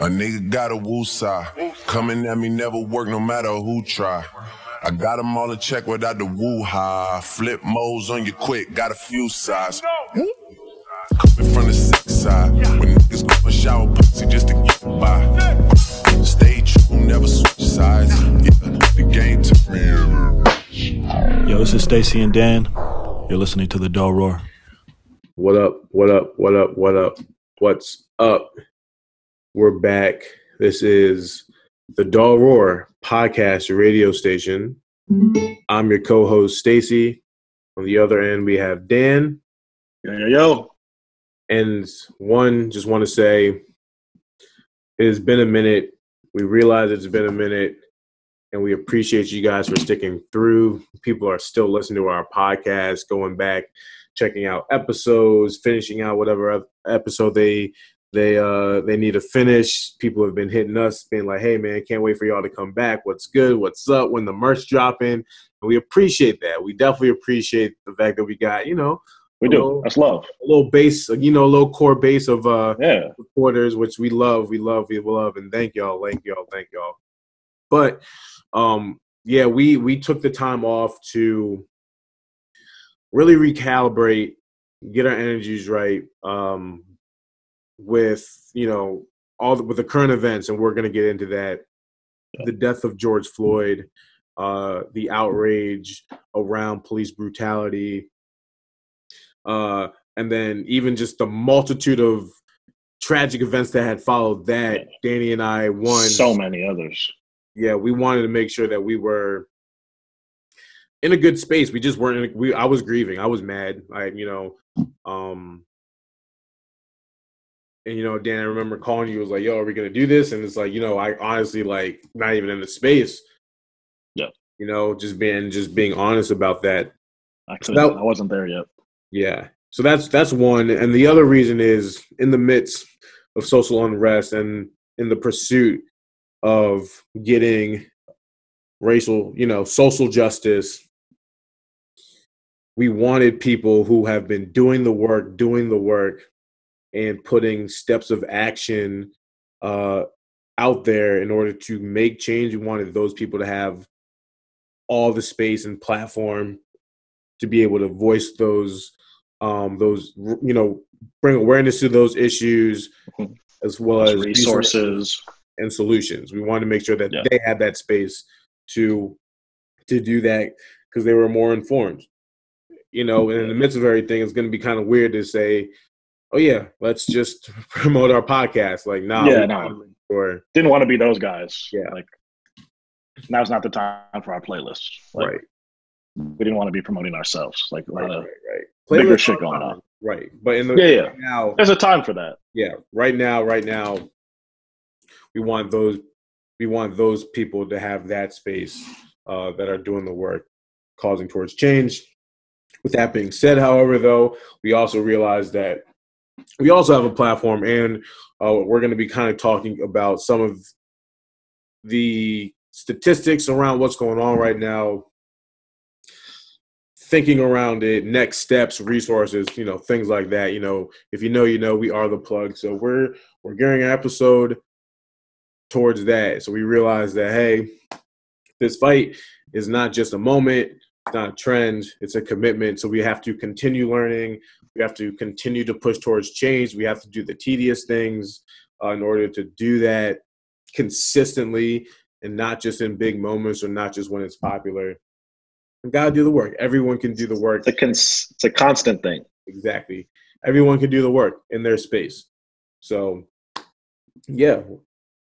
A nigga got a woosah. Coming at me never work no matter who try. I got them all in check without the woo ha. Flip modes on you quick, got a few sides. Coming from the sick side. When niggas go and shower pussy just to get by. Stay true, never switch sides. Yeah, the game to me. Yo, this is Stacy and Dan. You're listening to the Dull Roar. What up? What up? What up? What up? What's up? We're back. This is the Dull Roar podcast radio station. I'm your co-host Stacy. On the other end, we have Dan. Yo, yo, yo. And one, just want to say, it has been a minute. We realize it's been a minute, and we appreciate you guys for sticking through. People are still listening to our podcast, going back, checking out episodes, finishing out whatever episode they they uh they need to finish. People have been hitting us, being like, "Hey man, can't wait for y'all to come back. What's good? What's up? When the merch dropping?" And we appreciate that. We definitely appreciate the fact that we got you know We do. little- That's love. a little base, you know, a little core base of uh Yeah. supporters, which we love, we love, we love, and thank y'all, thank y'all, thank y'all. But um, yeah, we we took the time off to really recalibrate, get our energies right, um, with you know all the, with the current events, and we're gonna get into that. The death of George Floyd, uh, the outrage around police brutality, uh, and then even just the multitude of tragic events that had followed that. Danny and I won So many others. yeah, we wanted to make sure that we were in a good space. We just weren't. In a, we I was grieving. I was mad. I you know, um, and you know, Dan, I remember calling you. Was like, "Yo, are we gonna do this?" And it's like, you know, I honestly like not even in the space. Yeah. You know, just being just being honest about that. Actually, That- I wasn't there yet. Yeah. So that's that's one, and the other reason is in the midst of social unrest and in the pursuit of getting racial, you know, social justice. We wanted people who have been doing the work, doing the work, and putting steps of action uh, out there in order to make change. We wanted those people to have all the space and platform to be able to voice those um, those you know bring awareness to those issues Mhm. as well as Resources. and solutions. We wanted to make sure that Yeah. they had that space to to do that because they were more informed. You know, and in the midst of everything, it's going to be kind of weird to say, "Oh yeah, let's just promote our podcast." Like, nah, Yeah, nah. sure- Didn't want to be those guys. Yeah. Like, now's not the time for our playlist. Like, right, We didn't want to be promoting ourselves. Like, right, right, right. bigger shit going on. Right, but in the Yeah, yeah. right now, there's a time for that. yeah right now right now we want those we want those people to have that space uh, that are doing the work causing towards change with that being said however though we also realize that we also have a platform and uh, we're going to be kind of talking about some of the statistics around what's going on right now. Thinking around it next steps resources you know things like that you know. If you know you know we are the plug. So we're we're gearing an episode towards that. So we realize that hey this fight is not just a moment it's not a trend it's a commitment. So we have to continue learning we have to continue to push towards change. We have to do the tedious things uh, in order to do that consistently and not just in big moments or not just when it's popular. We gotta do the work. Everyone can do the work. It's a, cons- it's a constant thing. exactly. Everyone can do the work in their space. So yeah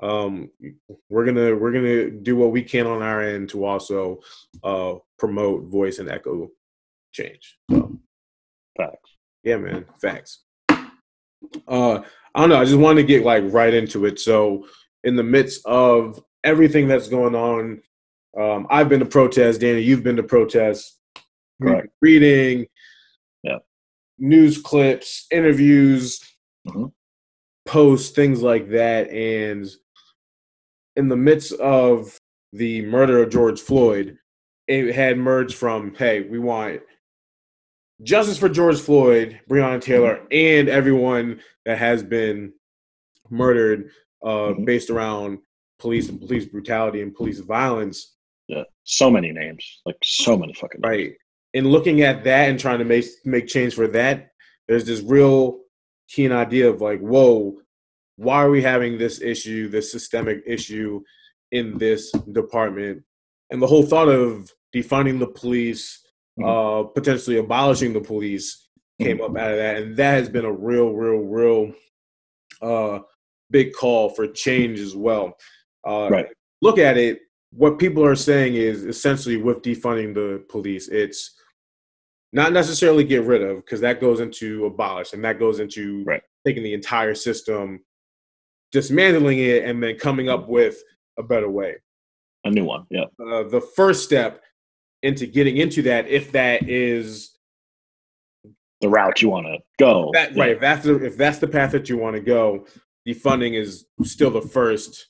um we're gonna we're gonna do what we can on our end to also uh promote voice and echo change. So. Facts. Yeah man. Facts. Uh i don't know. I just wanted to get like right into it. So in the midst of everything that's going on um i've been to protest. Danny you've been to protest. We've Correct. reading Yeah. news clips interviews Mhm. posts things like that. And in the midst of the murder of george floyd it had merged from hey we want justice for george floyd breonna taylor and everyone that has been murdered uh, Mhm. based around police and police brutality and police violence. Yeah, so many names, like so many fucking names. Right. And looking at that and trying to make make change for that, there's this real keen idea of like, whoa, why are we having this issue, this systemic issue in this department? And the whole thought of defunding the police, uh, potentially abolishing the police came up out of that. And that has been a real, real, real uh big call for change as well. Uh Right. look at it, what people are saying is essentially with defunding the police, it's not necessarily get rid of because that goes into abolish and that goes into Right. taking the entire system, dismantling it, and then coming up with a better way. A new one. Yeah. Uh, the first step into getting into that, if that is The route you want to go. that, Yeah. right, if that's the, if that's the path that you want to go, defunding is still the first.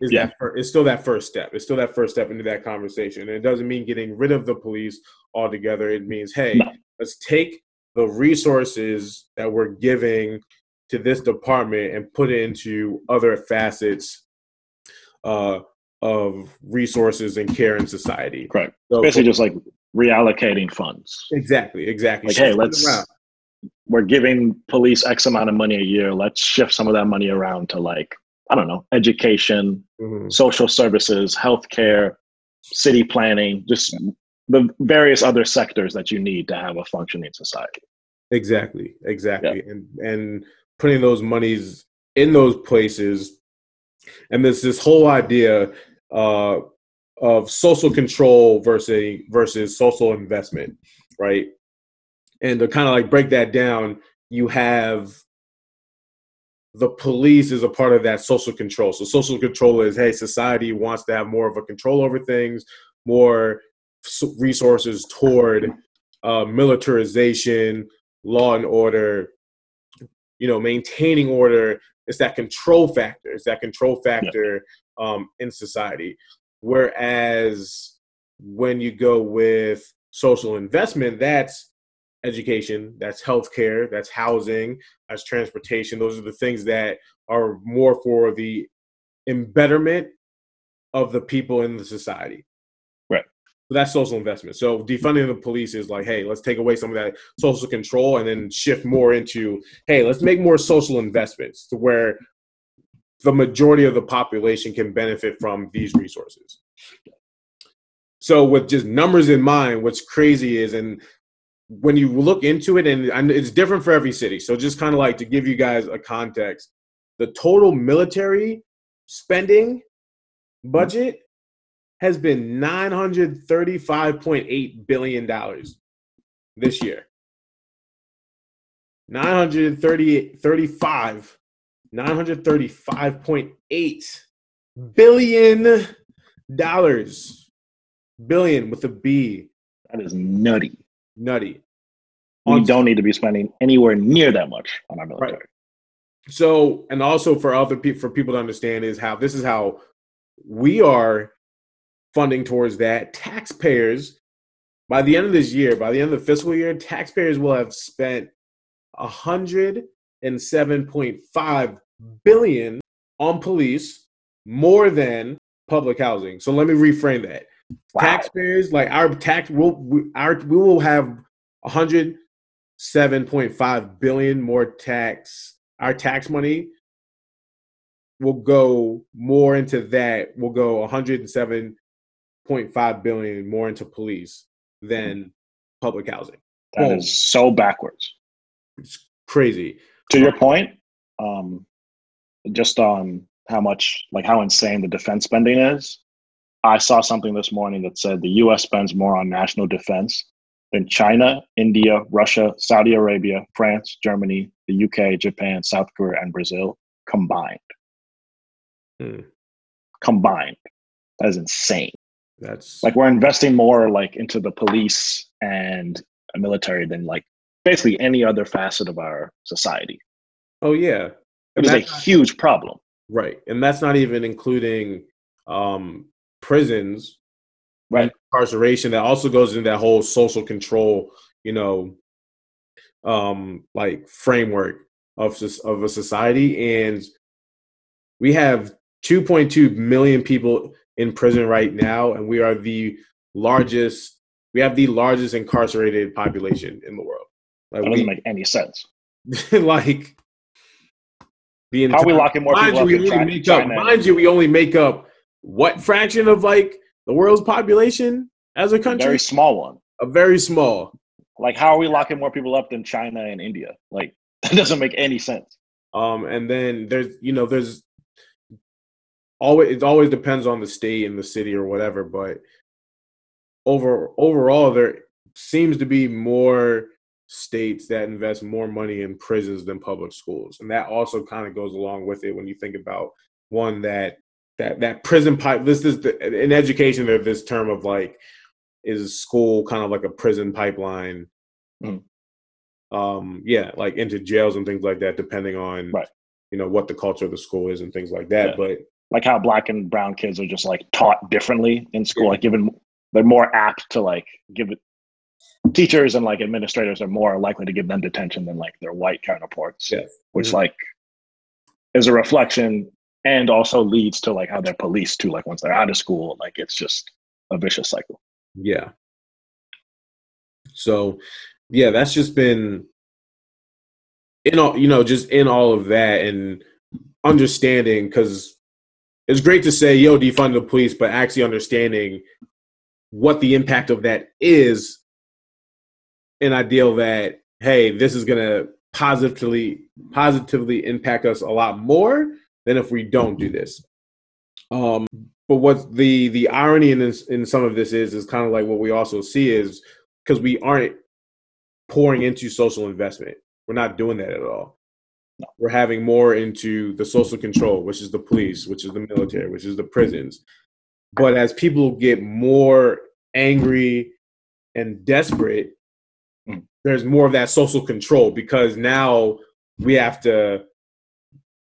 Is Yeah. that fir- it's still that first step. It's still that first step into that conversation. And it doesn't mean getting rid of the police altogether. It means, hey, No. let's take the resources that we're giving to this department and put it into other facets uh, of resources and care in society. Correct. So, Basically, just like reallocating funds. exactly, exactly. Like, hey, Shift let's- around. We're giving police X amount of money a year. Let's shift some of that money around to like I don't know, education, Mhm. social services, healthcare, city planning, just the various other sectors that you need to have a functioning society. Exactly, exactly, and and putting those monies in those places, and there's this whole idea uh, of social control versus versus social investment, right? And to kind of like break that down, you have the police is a part of that social control. So social control is hey, society wants to have more of a control over things, more resources toward uh, militarization, law and order, you know, maintaining order. It's that control factor. It's that control factor um, in society. Whereas when you go with social investment, that's education, that's healthcare, that's housing, that's transportation. Those are the things that are more for the embetterment of the people in the society. That's social investment. So defunding the police is like, hey, let's take away some of that social control and then shift more into, hey, let's make more social investments to where the majority of the population can benefit from these resources. So with just numbers in mind, what's crazy is, and when you look into it, and it's different for every city. So just kind of like to give you guys a context, the total military spending budget has been nine hundred thirty-five point eight billion dollars this year. 930 35 935.8 billion dollars billion with a b That is nutty. nutty We On- don't need to be spending anywhere near that much on our military. so and also for other people for people to understand is how this is how we are funding towards that. Taxpayers by the end of this year by the end of the fiscal year taxpayers will have spent 107.5 billion on police more than public housing. So let me reframe that. Wow. taxpayers like our tax will we, our we will have 107.5 billion more tax. Our tax money will go more into that We'll go 107.5 billion more into police than public housing That Boom. is so backwards. it's crazy To your point, um, just on how much, like how insane the defense spending is, I saw something this morning that said the US spends more on national defense than China, India, Russia, Saudi Arabia, France, Germany, the UK, Japan, South Korea, and Brazil combined. Hmm. Combined. That is insane. That's Like we're investing more like into the police and military than like basically any other facet of our society. oh yeah It is a huge problem. right and that's not even including um prisons Right. incarceration that also goes into that whole social control you know um like framework of of a society and we have 2.2 million people in prison right now, and we are the largest. We have the largest incarcerated population in the world. That Like doesn't we, make any sense. like the How are we locking more mind people you, up we only make up, China mind you, we only make up what fraction of like the world's population as a country? A very small one. a very small. Like, how are we locking more people up than China and India? Like, that doesn't make any sense. Um, and then there's you know there's always it always depends on the state and the city or whatever, but over overall there seems to be more states that invest more money in prisons than public schools, and that also kind of goes along with it when you think about one that that that prison pipe. This is the, in education. There's this term of like is school kind of like a prison pipeline. Mhm. Um, yeah, like into jails and things like that, depending on Right. you know what the culture of the school is and things like that. Yeah. But Like how black and brown kids are just like taught differently in school. Yeah. Like, given they're more apt to like give it. Teachers and like administrators are more likely to give them detention than like their white counterparts. Yes. which Mhm. like is a reflection and also leads to like how they're policed too. Like once they're out of school, like it's just a vicious cycle. Yeah. So, yeah, that's just been in all, you know, just in all of that and understanding because it's great to say, yo, defund the police, but actually understanding what the impact of that is an ideal that, hey, this is going to positively, positively impact us a lot more than if we don't do this. Um, but what the the irony in this, in some of this is is kind of like what we also see is because we aren't pouring into social investment. We're not doing that at all. No. We're having more into the social control, which is the police, which is the military, which is the prisons. But as people get more angry and desperate, Mm. there's more of that social control because now we have to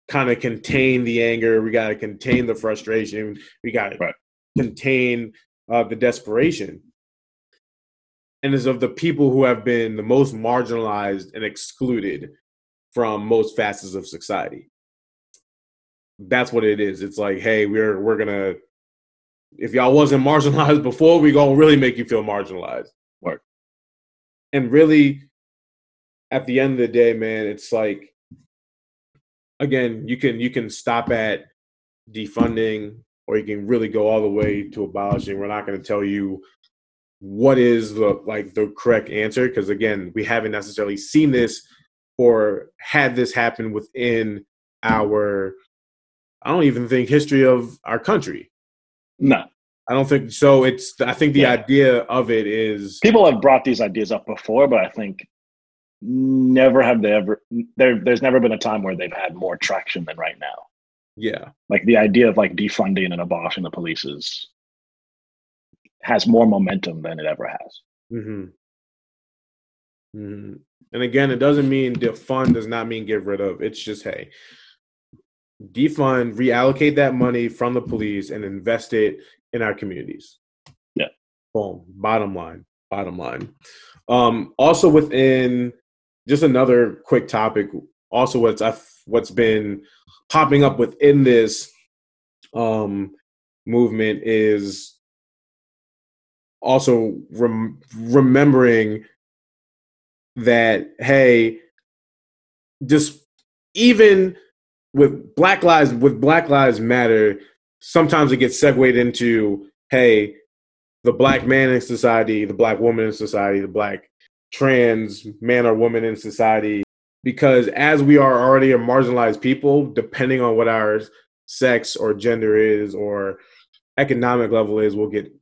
kind of contain the anger. We got to contain the frustration. We got to Right. contain uh, the desperation. And it's of the people who have been the most marginalized and excluded from most facets of society. That's what it is. It's like, hey, we're we're gonna. If y'all wasn't marginalized before, we gonna really make you feel marginalized. Right. And really, at the end of the day, man, it's like again, you can you can stop at defunding or you can really go all the way to abolishing. We're not going to tell you what is the like the correct answer because again, we haven't necessarily seen this or had this happen within our I don't even think history of our country. No, I don't think so. It's I think the Yeah. idea of it is people have brought these ideas up before, but I think never have they ever. There, there's never been a time where they've had more traction than right now. yeah, Like the idea of like defunding and abolishing the police is has more momentum than it ever has. hmm hmm And again, it doesn't mean defund does not mean get rid of. It's just hey, defund, reallocate that money from the police and invest it in our communities. Yeah. Boom. Bottom line. Bottom line. Um, also within just another quick topic. Also, what's what's been popping up within this um, movement is also rem- remembering that hey just even with black lives with black lives matter sometimes it gets segued into hey the black man in society the black woman in society the black trans man or woman in society because as we are already a marginalized people depending on what our sex or gender is or economic level is we'll get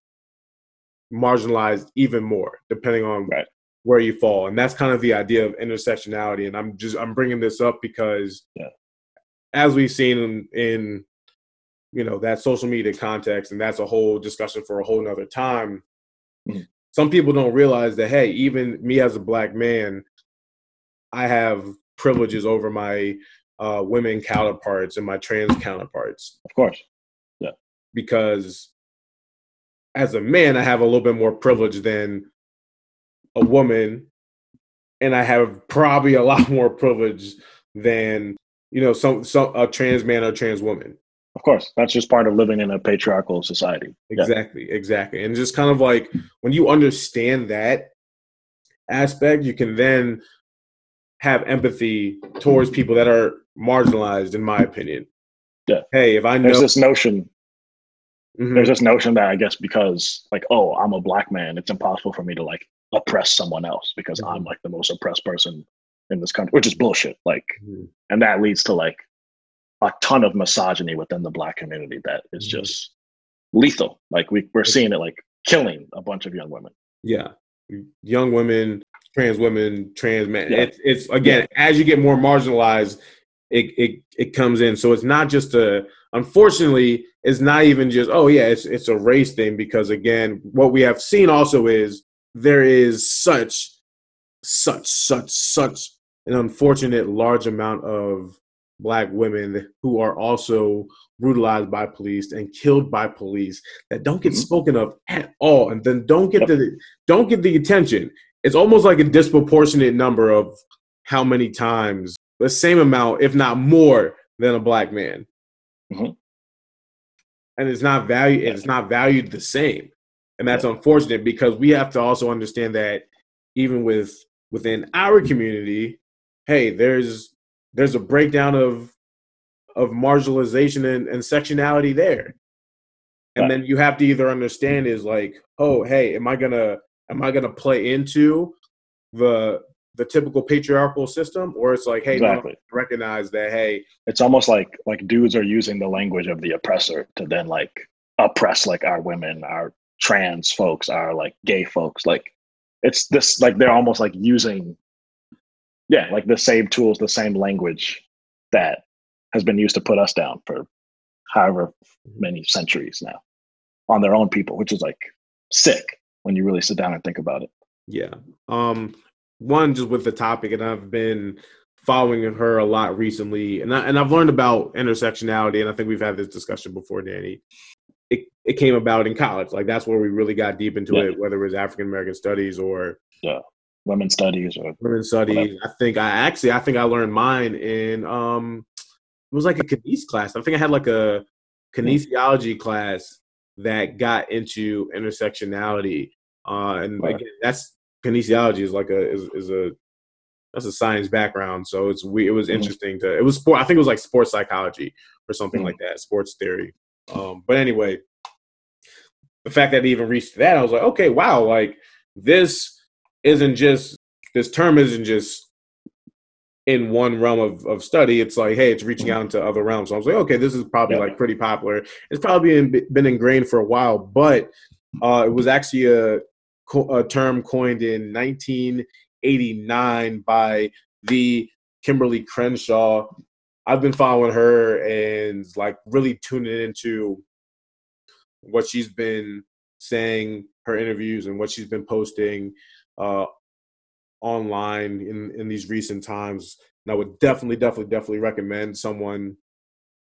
marginalized even more depending on Right. Where you fall and that's kind of the idea of intersectionality and i'm just i'm bringing this up because Yeah. as we've seen in, in you know that social media context and that's a whole discussion for a whole nother time Mhm. some people don't realize that hey even me as a black man i have privileges over my uh, women counterparts and my trans counterparts Of course, yeah because as a man, I have a little bit more privilege than a woman, and I have probably a lot more privilege than you know some some a trans man or trans woman. Of course, that's just part of living in a patriarchal society. Yeah. Exactly, exactly. And just kind of like when you understand that aspect, you can then have empathy towards people that are marginalized, in my opinion. Yeah. Hey, if I know There's this notion. Mhm. There's this notion that I guess because like, oh, I'm a black man, it's impossible for me to like oppress someone else because Mhm. I'm like the most oppressed person in this country, which is bullshit. Like, Mhm. and that leads to like a ton of misogyny within the black community that is Mhm. just lethal. Like we we're seeing it like killing a bunch of young women. yeah, young women, trans women, trans men. Yeah. It's it's again as you get more marginalized, it it it comes in. So it's not just a. Unfortunately, it's not even just oh yeah, it's it's a race thing because again, what we have seen also is there is such such such such an unfortunate large amount of black women who are also brutalized by police and killed by police that don't get Mhm. spoken of at all and then don't get the don't get the attention. It's almost like a disproportionate number of how many times the same amount if not more than a black man. Mhm. and it's not valued it's not valued the same and that's unfortunate because we have to also understand that even with within our community hey there's there's a breakdown of of marginalization and, and sectionality there and Right. then you have to either understand is like oh hey am i gonna am i gonna play into the the typical patriarchal system or it's like hey no, recognize that hey It's almost like like dudes are using the language of the oppressor to then like oppress like our women, our trans folks, are like gay folks. Like it's this like they're almost like using yeah, like the same tools, the same language that has been used to put us down for however many centuries now on their own people, which is like sick when you really sit down and think about it. Yeah. Um one just with the topic and I've been following her a lot recently and I, and I've learned about intersectionality and I think we've had this discussion before Danny. It it came about in college. Like that's where we really got deep into Yeah. it whether it was African American studies or Women's studies or women's studies. I think I actually I think I learned mine in um it was like a kinesiology class. I think I had like a kinesiology class that got into intersectionality. Uh and Right. again that's kinesiology is like a is, is a that's a science background. So it's we it was Mhm. interesting to it was sport I think it was like sports psychology or something Mhm. like that, sports theory. Um but anyway, the fact that it even reached that, I was like, okay, wow, like this isn't just this term isn't just in one realm of, of study. It's like, hey, it's reaching out into other realms. So I was like, okay, this is probably Yeah. like pretty popular. It's probably been, been ingrained for a while, but uh, it was actually a, a term coined in 1989 by the Kimberly Crenshaw. I've been following her and like really tuning into what she's been saying, her interviews, and what she's been posting uh, online in in these recent times. And I would definitely, definitely, definitely recommend someone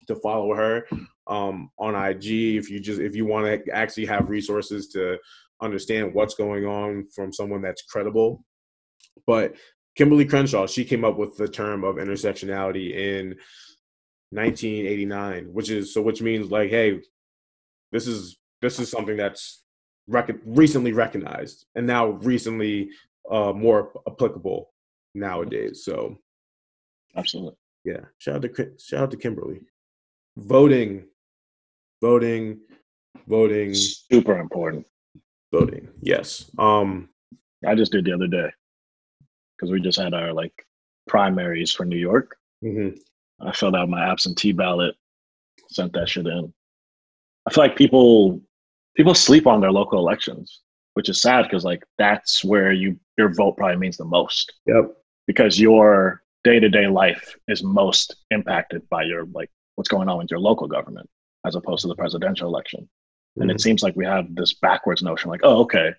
to follow her um, on IG if you just if you want to actually have resources to understand what's going on from someone that's credible. But Kimberly Crenshaw, she came up with the term of intersectionality in 1989, which is so which means like, hey, this is this is something that's rec- recently recognized and now recently uh, more applicable nowadays. So absolutely. yeah, shout out to shout out to Kimberly. Voting, voting, voting, Super important. voting. Yes. Um. I just did the other day because we just had our like primaries for New York. mhm. I filled out my absentee ballot, sent that shit in. I feel like people people sleep on their local elections, which is sad because like that's where you your vote probably means the most Yep. because your day to day life is most impacted by your like what's going on with your local government as opposed to the presidential election. And Mhm. it seems like we have this backwards notion like, oh, okay,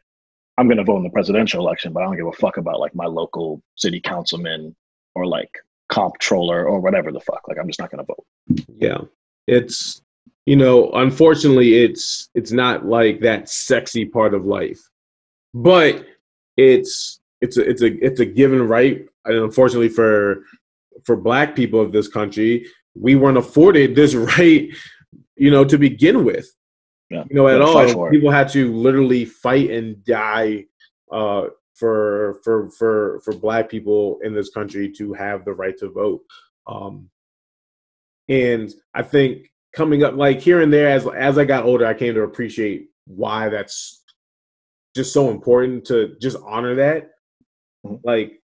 I'm going to vote in the presidential election, but I don't give a fuck about like my local city councilman or like comptroller or whatever the fuck. Like, I'm just not going to vote. Yeah. It's you know, unfortunately, it's it's not like that sexy part of life, but it's it's a it's a it's a given right. And unfortunately for for black people of this country, we weren't afforded this right, you know, to begin with. Yeah. You know, at all. People had to literally fight and die uh, for for for for black people in this country to have the right to vote. Um, and I think coming up, like here and there, as as I got older, I came to appreciate why that's just so important to just honor that. Mhm. Like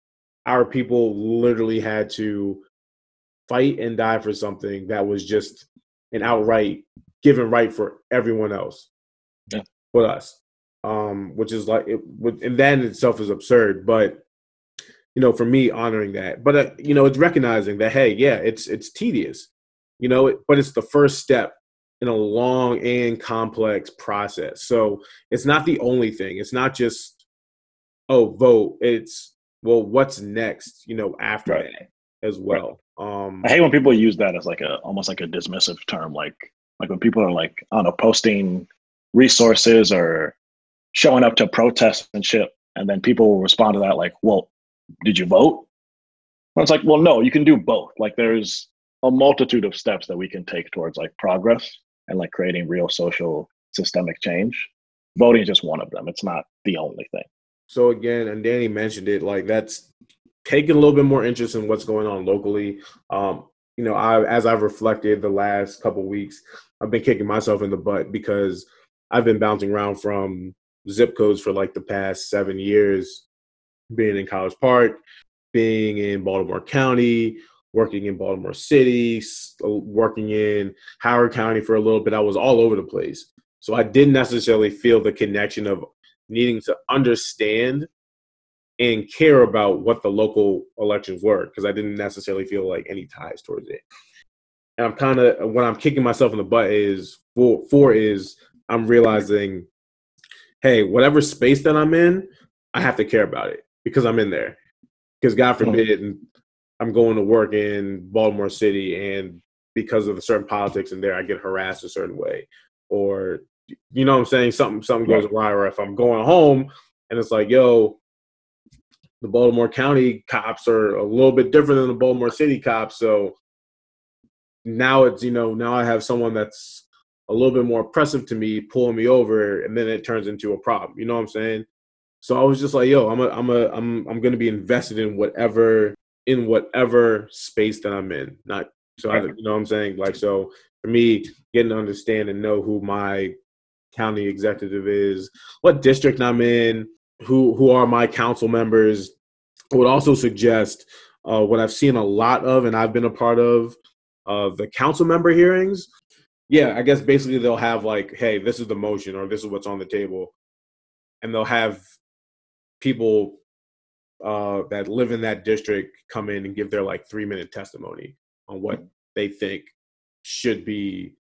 our people literally had to fight and die for something that was just an outright given right for everyone else. Yeah. but us. Um which is like it would and that in itself is absurd but you know for me honoring that. But uh, you know it's recognizing that hey yeah it's it's tedious you know it, but it's the first step in a long and complex process. So it's not the only thing. It's not just oh vote. It's well what's next you know after Right. that as well. Um I hate when people use that as like a almost like a dismissive term, like like when people are like I don't know posting resources or showing up to protests and shit, and then people will respond to that like, "Well, did you vote?" Well, it's like, well, no, you can do both. Like, there's a multitude of steps that we can take towards like progress and like creating real social systemic change. Voting is just one of them. It's not the only thing. so again and danny mentioned it like that's taking a little bit more interest in what's going on locally um you know i as i've reflected the last couple weeks i've been kicking myself in the butt because i've been bouncing around from zip codes for like the past seven years being in college park being in baltimore county working in baltimore city working in howard county for a little bit. I was all over the place. So i didn't necessarily feel the connection of needing to understand and care about what the local elections were because I didn't necessarily feel like any ties towards it. And I'm kind of when I'm kicking myself in the butt is for for is I'm realizing, hey, whatever space that I'm in, I have to care about it because I'm in there. Because God forbid, I'm going to work in Baltimore City, and because of the certain politics in there, I get harassed a certain way, or you know what I'm saying, something something goes awry, or if I'm going home and it's like, yo, the Baltimore County cops are a little bit different than the Baltimore City cops. So now it's, you know, now I have someone that's a little bit more oppressive to me pulling me over and then it turns into a problem. You know what I'm saying? So I was just like, yo, I'm a, I'm a, I'm, I'm going to be invested in whatever, in whatever space that I'm in. Not, so I, you know what I'm saying? Like, so for me, getting to understand and know who my county executive is, what district I'm in, who who are my council members. I would also suggest uh, what I've seen a lot of, and I've been a part of, uh, the council member hearings. Yeah, I guess basically they'll have like, hey, this is the motion, or this is what's on the table, and they'll have people uh, that live in that district come in and give their like three minute testimony on what they think should be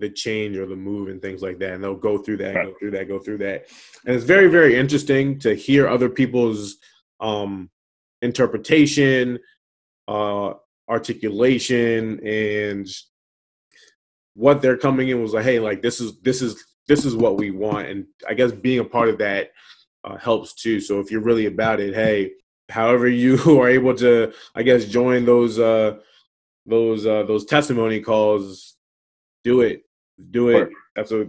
the change or the move and things like that. And they'll go through that, go through that, go through that. And it's very, very interesting to hear other people's um, interpretation, uh, articulation, and what they're coming in was like, hey, like this is this is this is what we want. And I guess being a part of that uh, helps too. So if you're really about it, hey, however you are able to, I guess, join those uh, those uh, those testimony calls, do it, do it. That's a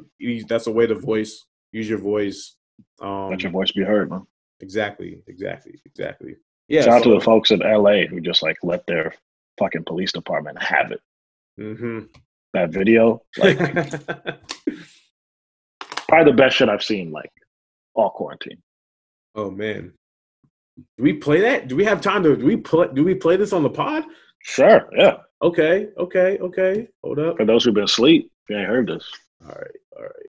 that's a way to voice, use your voice. Um, Let your voice be heard, man. exactly, exactly, exactly. Yeah. Shout out to the folks in LA who just like let their fucking police department have it. Mhm. That video, like probably the best shit I've seen like all quarantine. oh man, do we play that? Do we have time to? Do we play? Do we play this on the pod? Sure, yeah. Okay, okay, okay. Hold up. For those who've been asleep, you ain't heard this. All right, all right,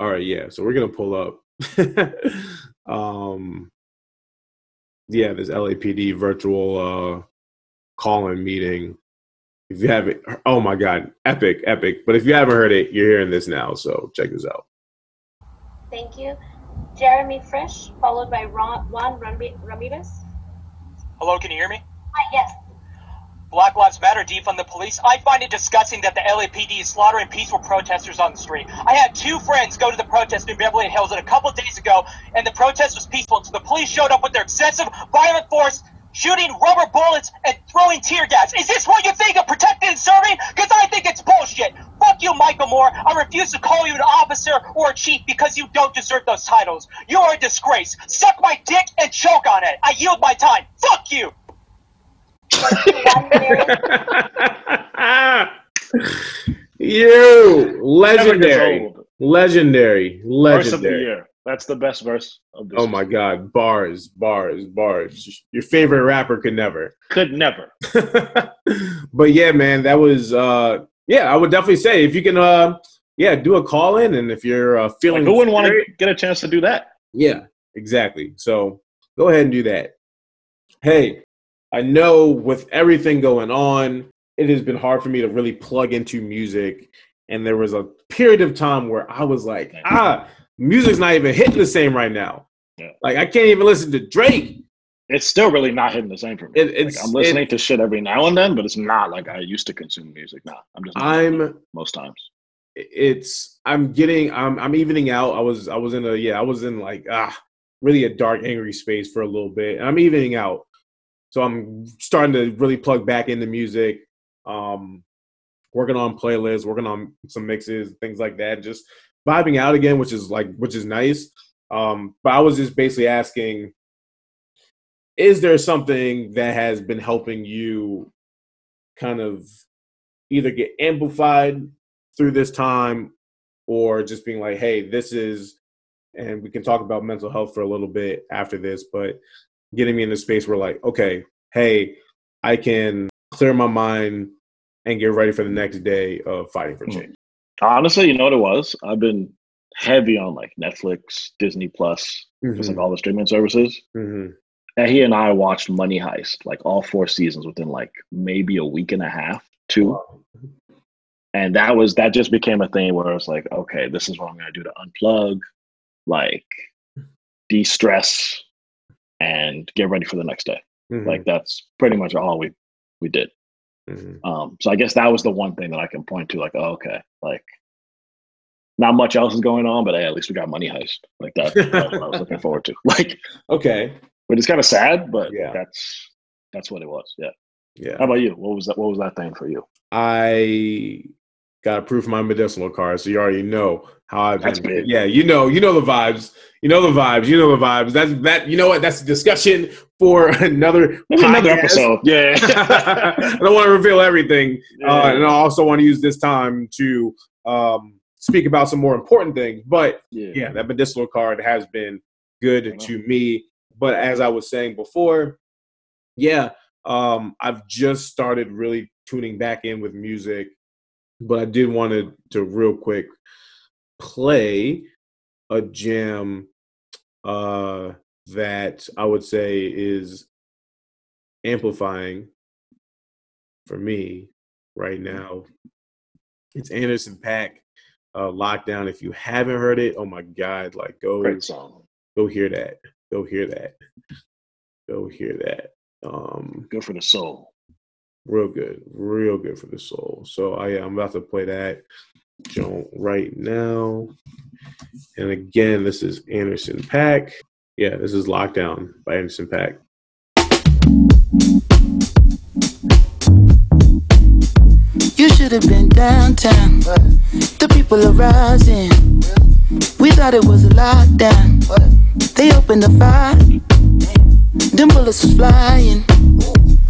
all right. Yeah, so we're gonna pull up. um, yeah, this LAPD virtual uh call-in meeting. If you haven't, oh my god, epic, epic! But if you haven't heard it, you're hearing this now. So check this out. Thank you. Jeremy Fresh, followed by Ron, Juan Rami- Ramirez. Hello, can you hear me? Hi, yes. Black Lives Matter defund the police. I find it disgusting that the LAPD is slaughtering peaceful protesters on the street. I had two friends go to the protest in Beverly Hills a couple days ago, and the protest was peaceful until the police showed up with their excessive, violent force shooting rubber bullets and throwing tear gas. Is this what you think of protecting and serving? Because I think it's bullshit. Fuck you, Michel Moore. I refuse to call you an officer or a chief because you don't deserve those titles. You are a disgrace. Suck my dick and choke on it. I yield my time. Fuck you. You legendary, legendary, Verse of the legendary. year. That's the best verse of this. Oh my god, bars, bars, bars. Your favorite rapper could never. Could never. but yeah, man, that was uh yeah, I would definitely say if you can uh yeah, do a call in and if you're uh, feeling Like, who wouldn't want to get a chance to do that? Yeah, exactly. So go ahead and do that. Hey, I know with everything going on, it has been hard for me to really plug into music. And there was a period of time where I was like, ah, music's not even hitting the same right now. Yeah. Like I can't even listen to Drake. It's still really not hitting the same for me. It- Like, I'm listening it- to shit every now and then, but it's not like I used to consume music now. I'm just I'm most times. it's I'm getting I'm I'm evening out. I was I was in a yeah, I was in like ah really a dark angry space for a little bit. And I'm evening out. So I'm starting to really plug back into music. Um working on playlists, working on some mixes, things like that, just vibing out again, which is like which is nice. Um but I was just basically asking is there something that has been helping you kind of either get amplified through this time or just being like hey this is and we can talk about mental health for a little bit after this but getting me in a space where like okay hey i can clear my mind and get ready for the next day of fighting for change Honestly, you know what it was? I've been heavy on like Netflix, Disney Plus, just like all the streaming services. Mhm. And he and I watched Money Heist, like all four seasons within like maybe a week and a half, two. And that was that just became a thing where I was like, okay, this is what I'm gonna do to unplug, like de-stress and get ready for the next day. Mhm. Like that's pretty much all we we did. Mhm. Um, so I guess that was the one thing that I can point to, like, oh, okay, like not much else is going on, but hey, at least we got Money Heist. Like that, that's what I was looking forward to. Like, okay but it's kind of sad, but Yeah. that's that's what it was. Yeah. yeah How about you? What was that? What was that thing for you? I got approved for my medicinal card, so you already know how I've That's been. big. Yeah, you know, you know the vibes. You know the vibes. You know the vibes. That's that. You know what? That's a discussion for another another episode. Yeah. I don't want to reveal everything, uh, and I also want to use this time to um, speak about some more important things. But yeah. yeah, that medicinal card has been good to me. But as I was saying before, yeah, um, I've just started really tuning back in with music. But I did want to, to real quick play a jam uh, that I would say is amplifying for me right now. It's Anderson .Paak uh, Lockdown. If you haven't heard it, oh my God, like go Great song. go hear that. Go hear that. Go hear that. Um, Good for the soul. Real good, real good for the soul. So I, I'm about to play that joint right now. And again, this is Anderson .Paak. Yeah, this is Lockdown by Anderson .Paak. You should have been downtown. The people are rising. We thought it was a lockdown. They opened the fire. Them bullets was flying.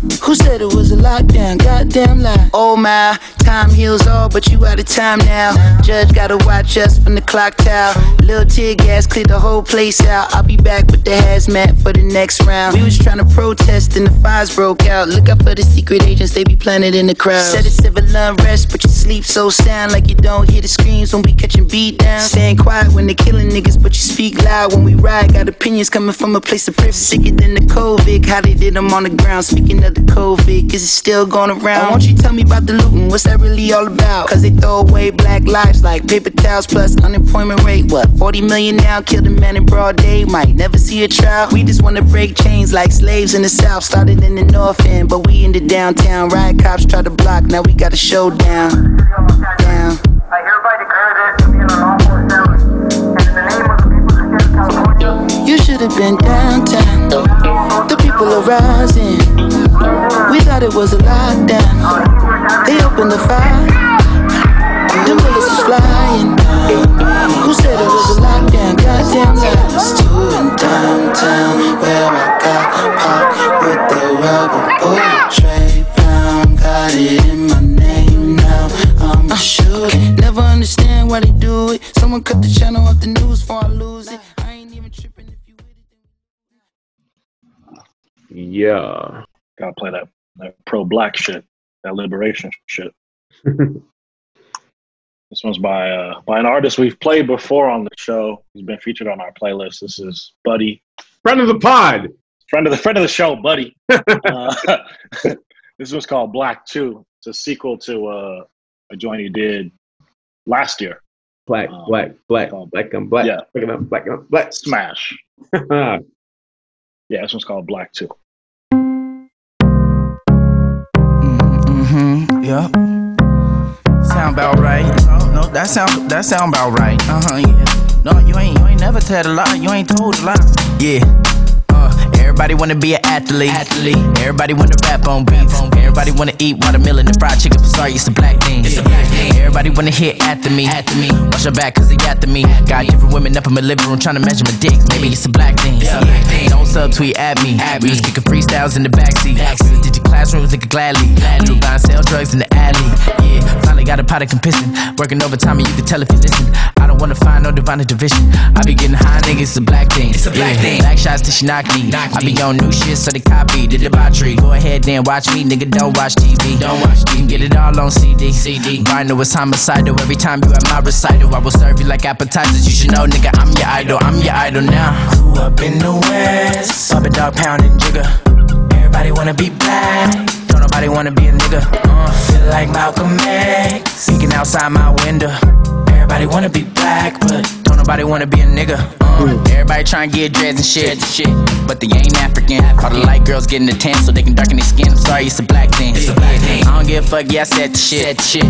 Who said it was a lockdown? Goddamn lie. Oh my, time heals all, but you out of time now. Judge gotta watch us from the clock tower. Little tear gas cleared the whole place out. I'll be back with the hazmat for the next round. We was trying to protest and the fires broke out. Look out for the secret agents, they be planted in the crowd. Said it's civil unrest, but you sleep so sound like you don't hear the screams when we catching beat down. Staying quiet when they killing niggas, but you speak loud when we ride. Got opinions coming from a place of privilege. Sicker than the COVID, how they did them on the ground. Speaking of the COVID, is it still going around? Oh, won't you tell me about the looting? What's that really all about? Cause they throw away black lives like paper towels plus unemployment rate. What, 40 million now? Killed a man in broad day, might never see a trial. We just wanna break chains like slaves in the south. Started in the north end, but we in the downtown. Riot cops try to block, now we got a showdown. Down. I hereby declare this to be an unlawful establishment. In the name of the people of the state of California, You should have been downtown. The people are rising. It was a lockdown. They opened the fire. Them bullets was flying. Who said it was a lockdown? Goddamn lies. Two in downtown where I got popped with the rubber bullet. Trey Brown got it in my name now. I'm a shooter. Never understand why they do it. Someone cut the channel off the news before I lose it. I ain't even tripping if you with it. Yeah. Gotta play that, that pro black shit, that liberation shit. This one's by uh, by an artist we've played before on the show. He's been featured on our playlist. This is Buddy, Friend of the pod. friend of the friend of the show, Buddy. uh, this one's called Black Two. It's a sequel to uh, a joint he did last year. Black, Um, black, black, called- black, and black, Yeah. black, and black, and black. Smash. Yeah, this one's called Black Two. Mm-hmm. Sound about right. No, no, that sound that sound about right. Uh huh. Yeah. No, you ain't you ain't never told a lie. You ain't told a lie. Yeah. Uh, everybody wanna be an athlete. Athlete. Everybody wanna rap on beats. Everybody wanna eat watermelon and fried chicken. Sorry, it's a black thing. It's a black thing. Everybody wanna hit after me. After me. Watch your back, cause they after me. Got different women up in my living room trying to measure my dick. Maybe it's a black thing. It's a black thing. Don't subtweet at me. we was kicking freestyles in the backseat. Backseat. Did classrooms nigga gladly. We were buying sell drugs in the alley. Yeah. Got a pot of compissing. Working overtime and you can tell if you listen. I don't wanna find no divine division. I be getting high, nigga, it's a black thing. It's a black thing. Black shots till she knock me. I be on new shit, so they copy the debauchery. Go ahead then watch me, nigga, don't watch TV. Don't watch TV. You can get it all on CD. CD. Vinyl is homicidal. Every time you at my recital, I will serve you like appetizers. You should know, nigga, I'm your idol. I'm your idol now. Grew up in the West. Bubba dog pounding jigger. Everybody wanna be black. Don't nobody wanna be a nigga. Uh, feel like Malcolm X. Peeking outside my window. Everybody wanna be black, but don't nobody wanna be a nigga. Uh, everybody trying to get dreads and shit, shit, but they ain't African. All the light girls getting the tan so they can darken their skin. I'm sorry, it's a black thing. It's a black thing. I don't give a fuck. Yeah, I said the shit. Said the shit.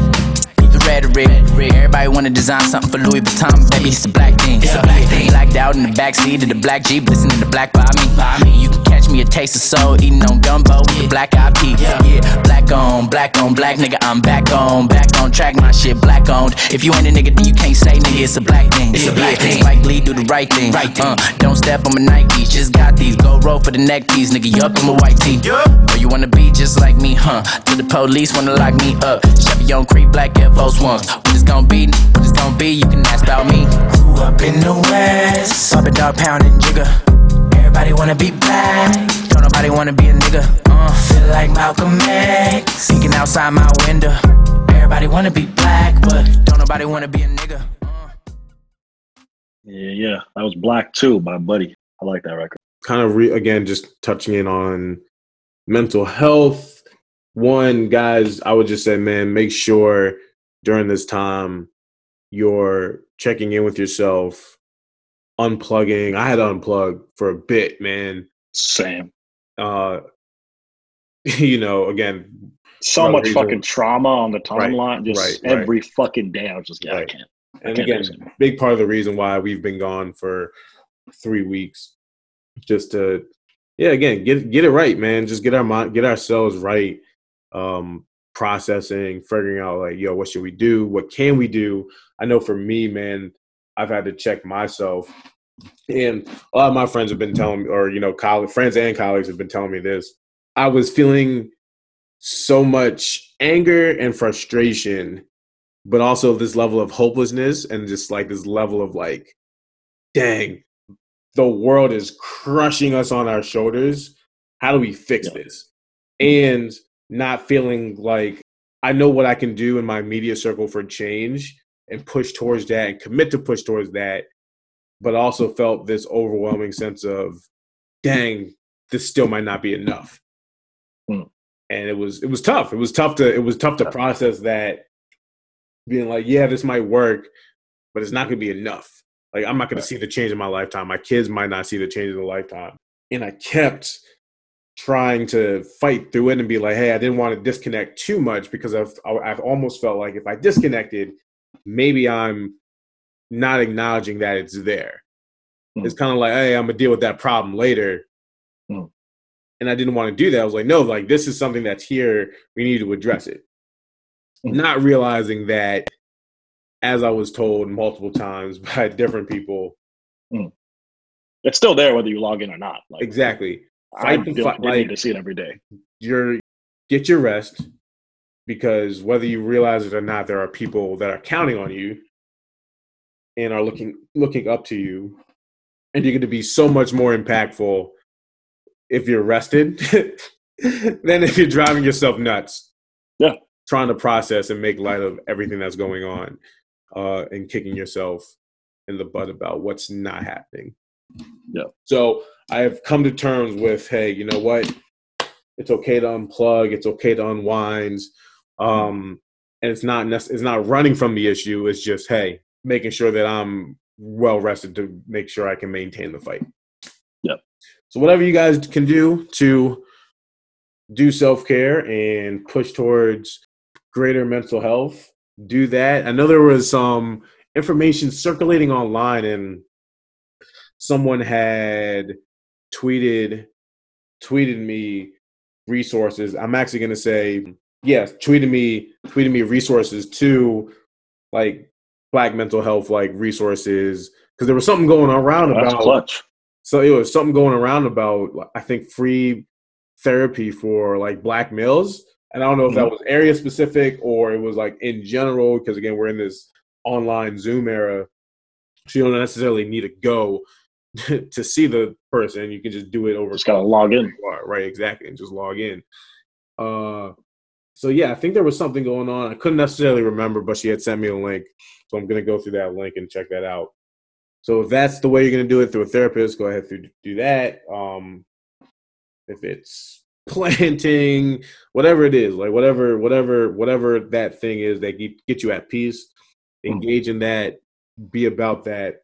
The rhetoric. Everybody wanna design something for Louis Vuitton, baby. It's a black thing. It's a black thing. Blacked out in the backseat of the black Jeep, listening to the Black by me. By me. You can catch me a taste of soul, eating on gumbo the black eyed peas. Yeah. black on, black on, black nigga. I'm back on, back on track. My shit black owned. If you ain't a nigga, then you can't say nigga. It's a black thing. It's a black thing. Spike Lee do the right thing. Right thing. Uh, don't step on my Nikes. Just got these. Go roll for the neck piece, nigga. You up in my white tee. Yeah. Or you wanna be just like me, huh? Till the police wanna lock me up. Chevy on Creek, black Air Force Ones. What it's gonna be? What it's gonna be? You can ask about me. Grew up in the West. Bubba dog pounding jigger. Everybody wanna be black. Don't nobody wanna be a nigga. Uh, feel like Malcolm X. Peeking outside my window. Everybody wanna be black, but don't nobody wanna be a nigga. Uh. Yeah, yeah. That was Black Two, by Buddy. I like that record. kind of re- again just touching in on mental health one guys i would just say man make sure during this time you're checking in with yourself unplugging i had to unplug for a bit man Same. uh you know again So much are- fucking trauma on the Right, timeline. Just right, right. every fucking day. I was just, yeah, I can't. and can't again big part of the reason why we've been gone for three weeks just to yeah again get get it right man just get our mind get ourselves right um processing figuring out like yo what should we do what can we do i know for me man i've had to check myself. And a lot of my friends have been telling me or you know friends and colleagues have been telling me this. I was feeling so much anger and frustration but also this level of hopelessness and just like this level of like dang the world is crushing us on our shoulders. How do we fix Yeah. this? And not feeling like i know what i can do in my media circle for change and push towards that and commit to push towards that but also felt this overwhelming sense of dang this still might not be enough. Hmm. and it was it was tough. It was tough to it was tough to process that being like yeah this might work but it's not going to be enough. Like i'm not going to see the change in my lifetime. My kids might not see the change in a lifetime. And i kept trying to fight through it and be like hey i didn't want to disconnect too much because i've i've almost felt like if i disconnected maybe i'm not acknowledging that it's there Hmm. it's kind of like hey i'm gonna deal with that problem later Hmm. and I didn't want to do that. I was like, no, like this is something that's here. We need to address it. Mhm. Not realizing that, as I was told multiple times by different people, It's still there whether you log in or not. Like exactly. I the do, fight, they like- need to see it every day. You're get your rest because whether you realize it or not, there are people that are counting on you and are looking looking up to you, and you're going to be so much more impactful if you're rested than if you're driving yourself nuts. Yeah. trying to process and make light of everything that's going on, uh, and kicking yourself in the butt about what's not happening. Yeah. So I have come to terms with, hey, you know what? It's okay to unplug. It's okay to unwind. Um, and it's not nec- it's not running from the issue. It's just hey, making sure that I'm well rested to make sure I can maintain the fight. Yep. So whatever you guys can do to do self care and push towards greater mental health, do that. I know there was some information circulating online, and someone had tweeted tweeted me resources. I'm actually going to say yes. Tweeted me tweeted me resources to like Black mental health like resources because there was something going around That's about clutch. so it was something going around about I think free therapy for like black males. And I don't know if that was area specific or it was like in general, because again, we're in this online Zoom era. So you don't necessarily need to go to see the person. You can just do it over Just gotta log in. right? Exactly, and just log in. Uh, so yeah, I think there was something going on. I couldn't necessarily remember, but she had sent me a link, so I'm gonna go through that link and check that out. So if that's the way you're gonna do it through a therapist, go ahead through do that. Um, if it's planting, whatever it is, like whatever, whatever, whatever that thing is that get, you at peace, engage in that, be about that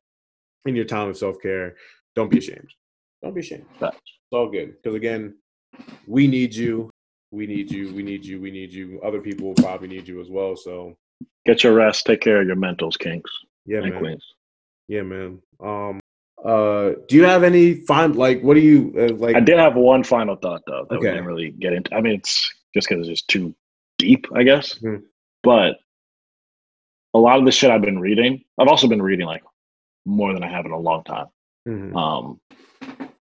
in your time of self care. Don't be ashamed. Don't be ashamed. It's all good because again, we need you. We need you. We need you. We need you. Other people will probably need you as well. So Get your rest. Take care of your mentals, kinks yeah, and man. queens. Yeah, man. Um, uh, do you have any fine like? What do you uh, like? I did have one final thought though that we didn't really get into. I mean, it's just because it's just too deep, I guess. Mhm. But a lot of the shit I've been reading, I've also been reading like more than I have in a long time. Mhm. Um,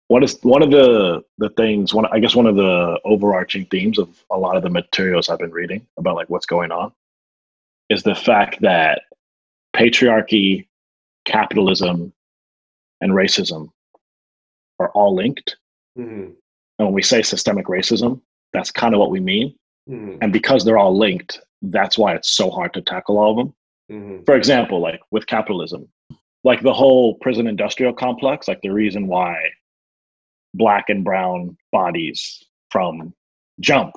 what is one of the the things? One, I guess, one of the overarching themes of a lot of the materials I've been reading about like what's going on is the fact that patriarchy, capitalism, and racism are all linked. Mhm. And when we say systemic racism, that's kind of what we mean. Mhm. And because they're all linked, that's why it's so hard to tackle all of them. Mhm. For example, like with capitalism, like the whole prison industrial complex, like the reason why black and brown bodies from jump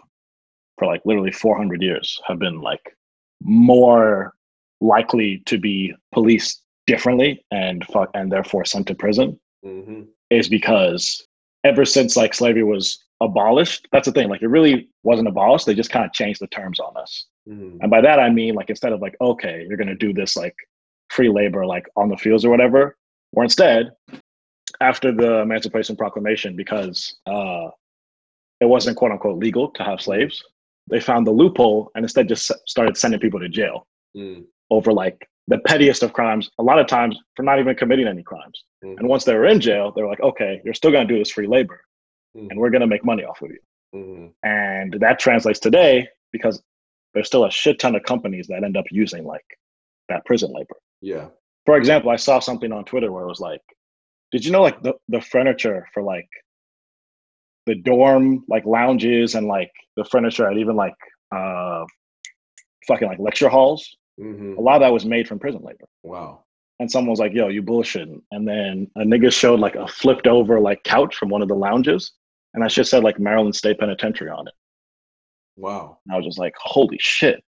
for like literally 400 years have been like more likely to be policed differently and fuck and therefore sent to prison Mhm. is because ever since like slavery was abolished, that's the thing. Like it really wasn't abolished. They just kind of changed the terms on us. Mhm. And by that I mean like instead of like, okay, you're gonna do this like free labor like on the fields or whatever, or instead, after the Emancipation Proclamation, because uh it wasn't quote unquote legal to have slaves, they found the loophole and instead just started sending people to jail Mhm. over like the pettiest of crimes, a lot of times for not even committing any crimes. Mhm. And once they were in jail, they were like, okay, you're still going to do this free labor Mhm. and we're going to make money off of you. Mhm. And that translates today because there's still a shit ton of companies that end up using like that prison labor. Yeah. For example, I saw something on Twitter where it was like, did you know like the, the furniture for like the dorm like lounges and like the furniture at even like uh fucking like lecture halls, Mhm. a lot of that was made from prison labor. Wow. and someone was like, "Yo, you bullshitting." And then a nigga showed like a flipped over like couch from one of the lounges, and I just said like Maryland State Penitentiary on it. Wow. And I was just like, "Holy shit!"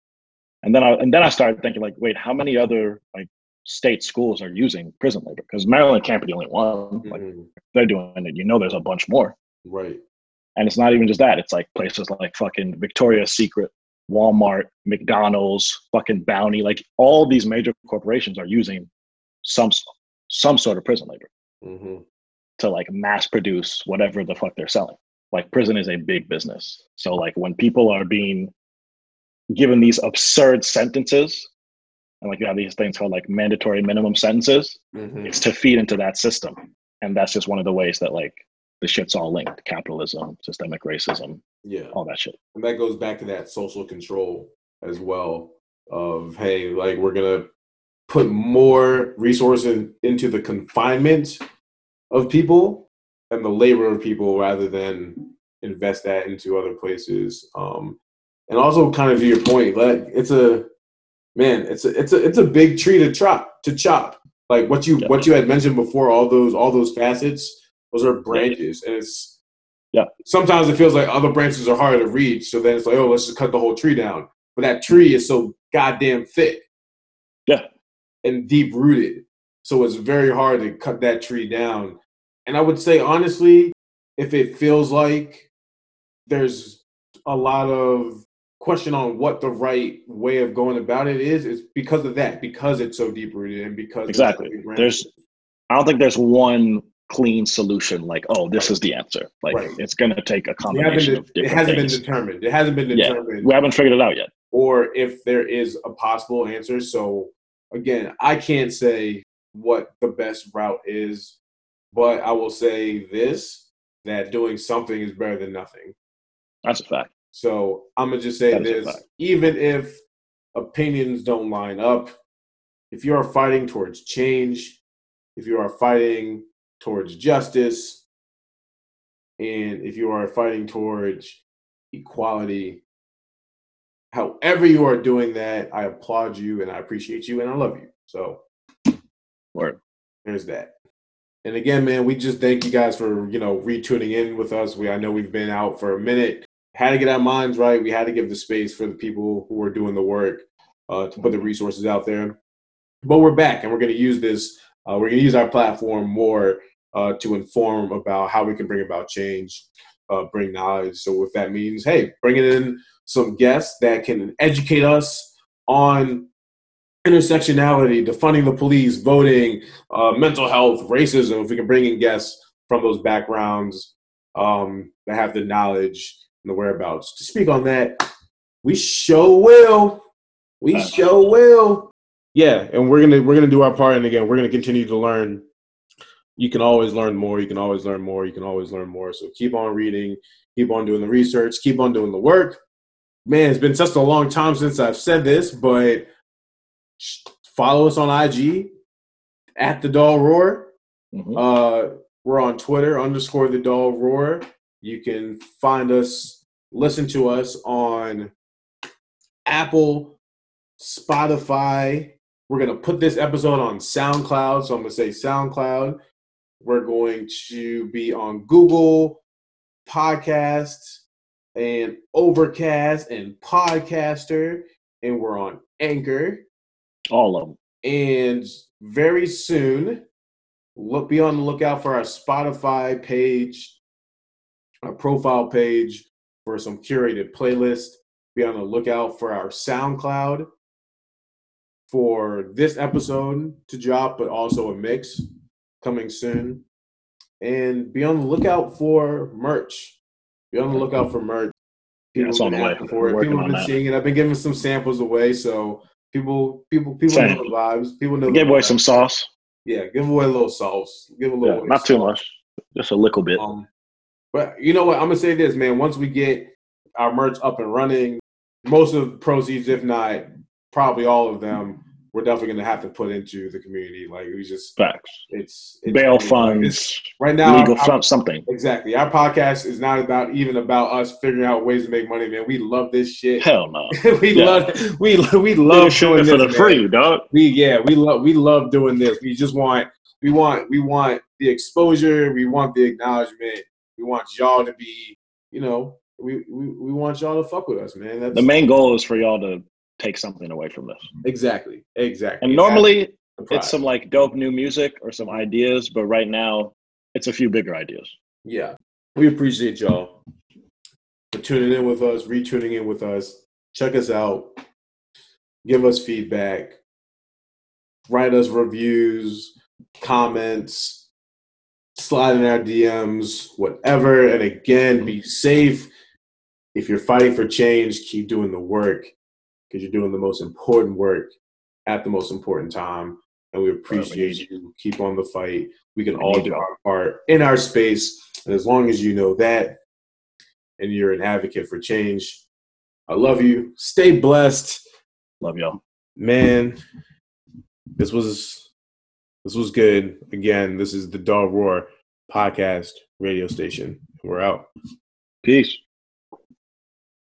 And then I and then I started thinking like, wait, how many other like state schools are using prison labor? Because Maryland can't be the only one. Like Mhm. they're doing it. You know, there's a bunch more. Right. And it's not even just that. It's like places like fucking Victoria's Secret, Walmart, McDonald's, fucking Bounty. Like all these major corporations are using some some sort of prison labor Mhm. to like mass produce whatever the fuck they're selling like prison is a big business. So like when people are being given these absurd sentences, and like you have these things called like mandatory minimum sentences, Mhm. it's to feed into that system. And that's just one of the ways that like the shit's all linked. Capitalism, systemic racism, Yeah. all that shit. And that goes back to that social control as well of hey, like we're gonna put more resources into the confinement of people and the labor of people rather than invest that into other places. Um, and also kind of to your point, like it's a man, it's a it's a it's a big tree to chop to chop. Like what you Yeah. what you had mentioned before, all those all those facets, those are branches, and it's Yeah. Sometimes it feels like other branches are harder to reach, so then it's like, oh, let's just cut the whole tree down. But that tree is so goddamn thick Yeah. and deep rooted, so it's very hard to cut that tree down. And I would say honestly, if it feels like there's a lot of question on what the right way of going about it is, is because of that, because it's so deep rooted and because so Exactly. There's I don't think there's one clean solution like, oh, this is the answer. Like Right. it's gonna take a combination of it hasn't been determined. It hasn't been Yeah. determined. we haven't figured it out yet. or if there is a possible answer. So again, I can't say what the best route is, but I will say this that doing something is better than nothing. That's a fact. So I'm gonna just say That is a this: even if opinions don't line up, if you are fighting towards change, if you are fighting towards justice, and if you are fighting towards equality, however you are doing that, I applaud you and I appreciate you and I love you. So Word. there's that. And again, man, we just thank you guys for you know retuning in with us. We I know we've been out for a minute. Had to get our minds right. We had to give the space for the people who are doing the work uh, to put the resources out there. But we're back, and we're going to use this. Uh, we're going to use our platform more uh, to inform about how we can bring about change, uh, bring knowledge. So if that means, hey, bringing in some guests that can educate us on intersectionality, defunding the police, voting, uh, mental health, racism, if we can bring in guests from those backgrounds um, that have the knowledge and the whereabouts to speak on that, we show will. We Uh, sure will. Yeah, and we're gonna we're gonna do our part, and again, we're gonna continue to learn. You can always learn more. You can always learn more. You can always learn more. So keep on reading. Keep on doing the research. Keep on doing the work. Man, it's been such a long time since I've said this, but follow us on IG at the Dull Roar. Mhm. Uh, we're on Twitter underscore the Dull Roar. You can find us, listen to us on Apple, Spotify. We're gonna put this episode on SoundCloud, so I'm gonna say SoundCloud. We're going to be on Google Podcasts and Overcast and Podcaster, and we're on Anchor. All of them. And very soon, look be on the lookout for our Spotify page, our profile page for some curated playlist. Be on the lookout for our SoundCloud for this episode to drop, but also a mix coming soon. And be on the lookout for merch. Be on the lookout for merch. People Yeah, it's on been the way. for it. People have been seeing it. I've been giving some samples away, so people, people, people Same. know the vibes. People know. the Give away vibes. some sauce. Yeah, give away a little sauce. Give a little. Yeah, not too much. Just a little bit. Um, but you know what? I'm gonna say this, man. Once we get our merch up and running, most of the proceeds, if not probably all of them, we're definitely gonna have to put into the community. Like we just, Facts. it's, it's Bail it's- funds, right now. legal our- something. Exactly. Our podcast is not about even about us figuring out ways to make money, man. We love this shit. Hell no. we Yeah. love we we love doing it for this, the man. free, dog. We yeah, we love we love doing this. We just want we want we want the exposure. We want the acknowledgement. We want y'all to be you know we we, we want y'all to fuck with us, man. That's The main goal is for y'all to take something away from this. exactly exactly. And normally That's the prize. it's some like dope new music or some ideas, but right now it's a few bigger ideas. Yeah. We appreciate y'all for tuning in with us, retuning in with us. Check us out. Give us feedback. Write us reviews, comments, slide in our DMs, whatever. And again, be safe. If you're fighting for change, keep doing the work because you're doing the most important work at the most important time. And we appreciate you. Keep on the fight. We can all do our part in our space. And as long as you know that and you're an advocate for change, I love you. Stay blessed. Love y'all. Man, this was this was good. Again, this is the Dull Roar podcast radio station. We're out. Peace.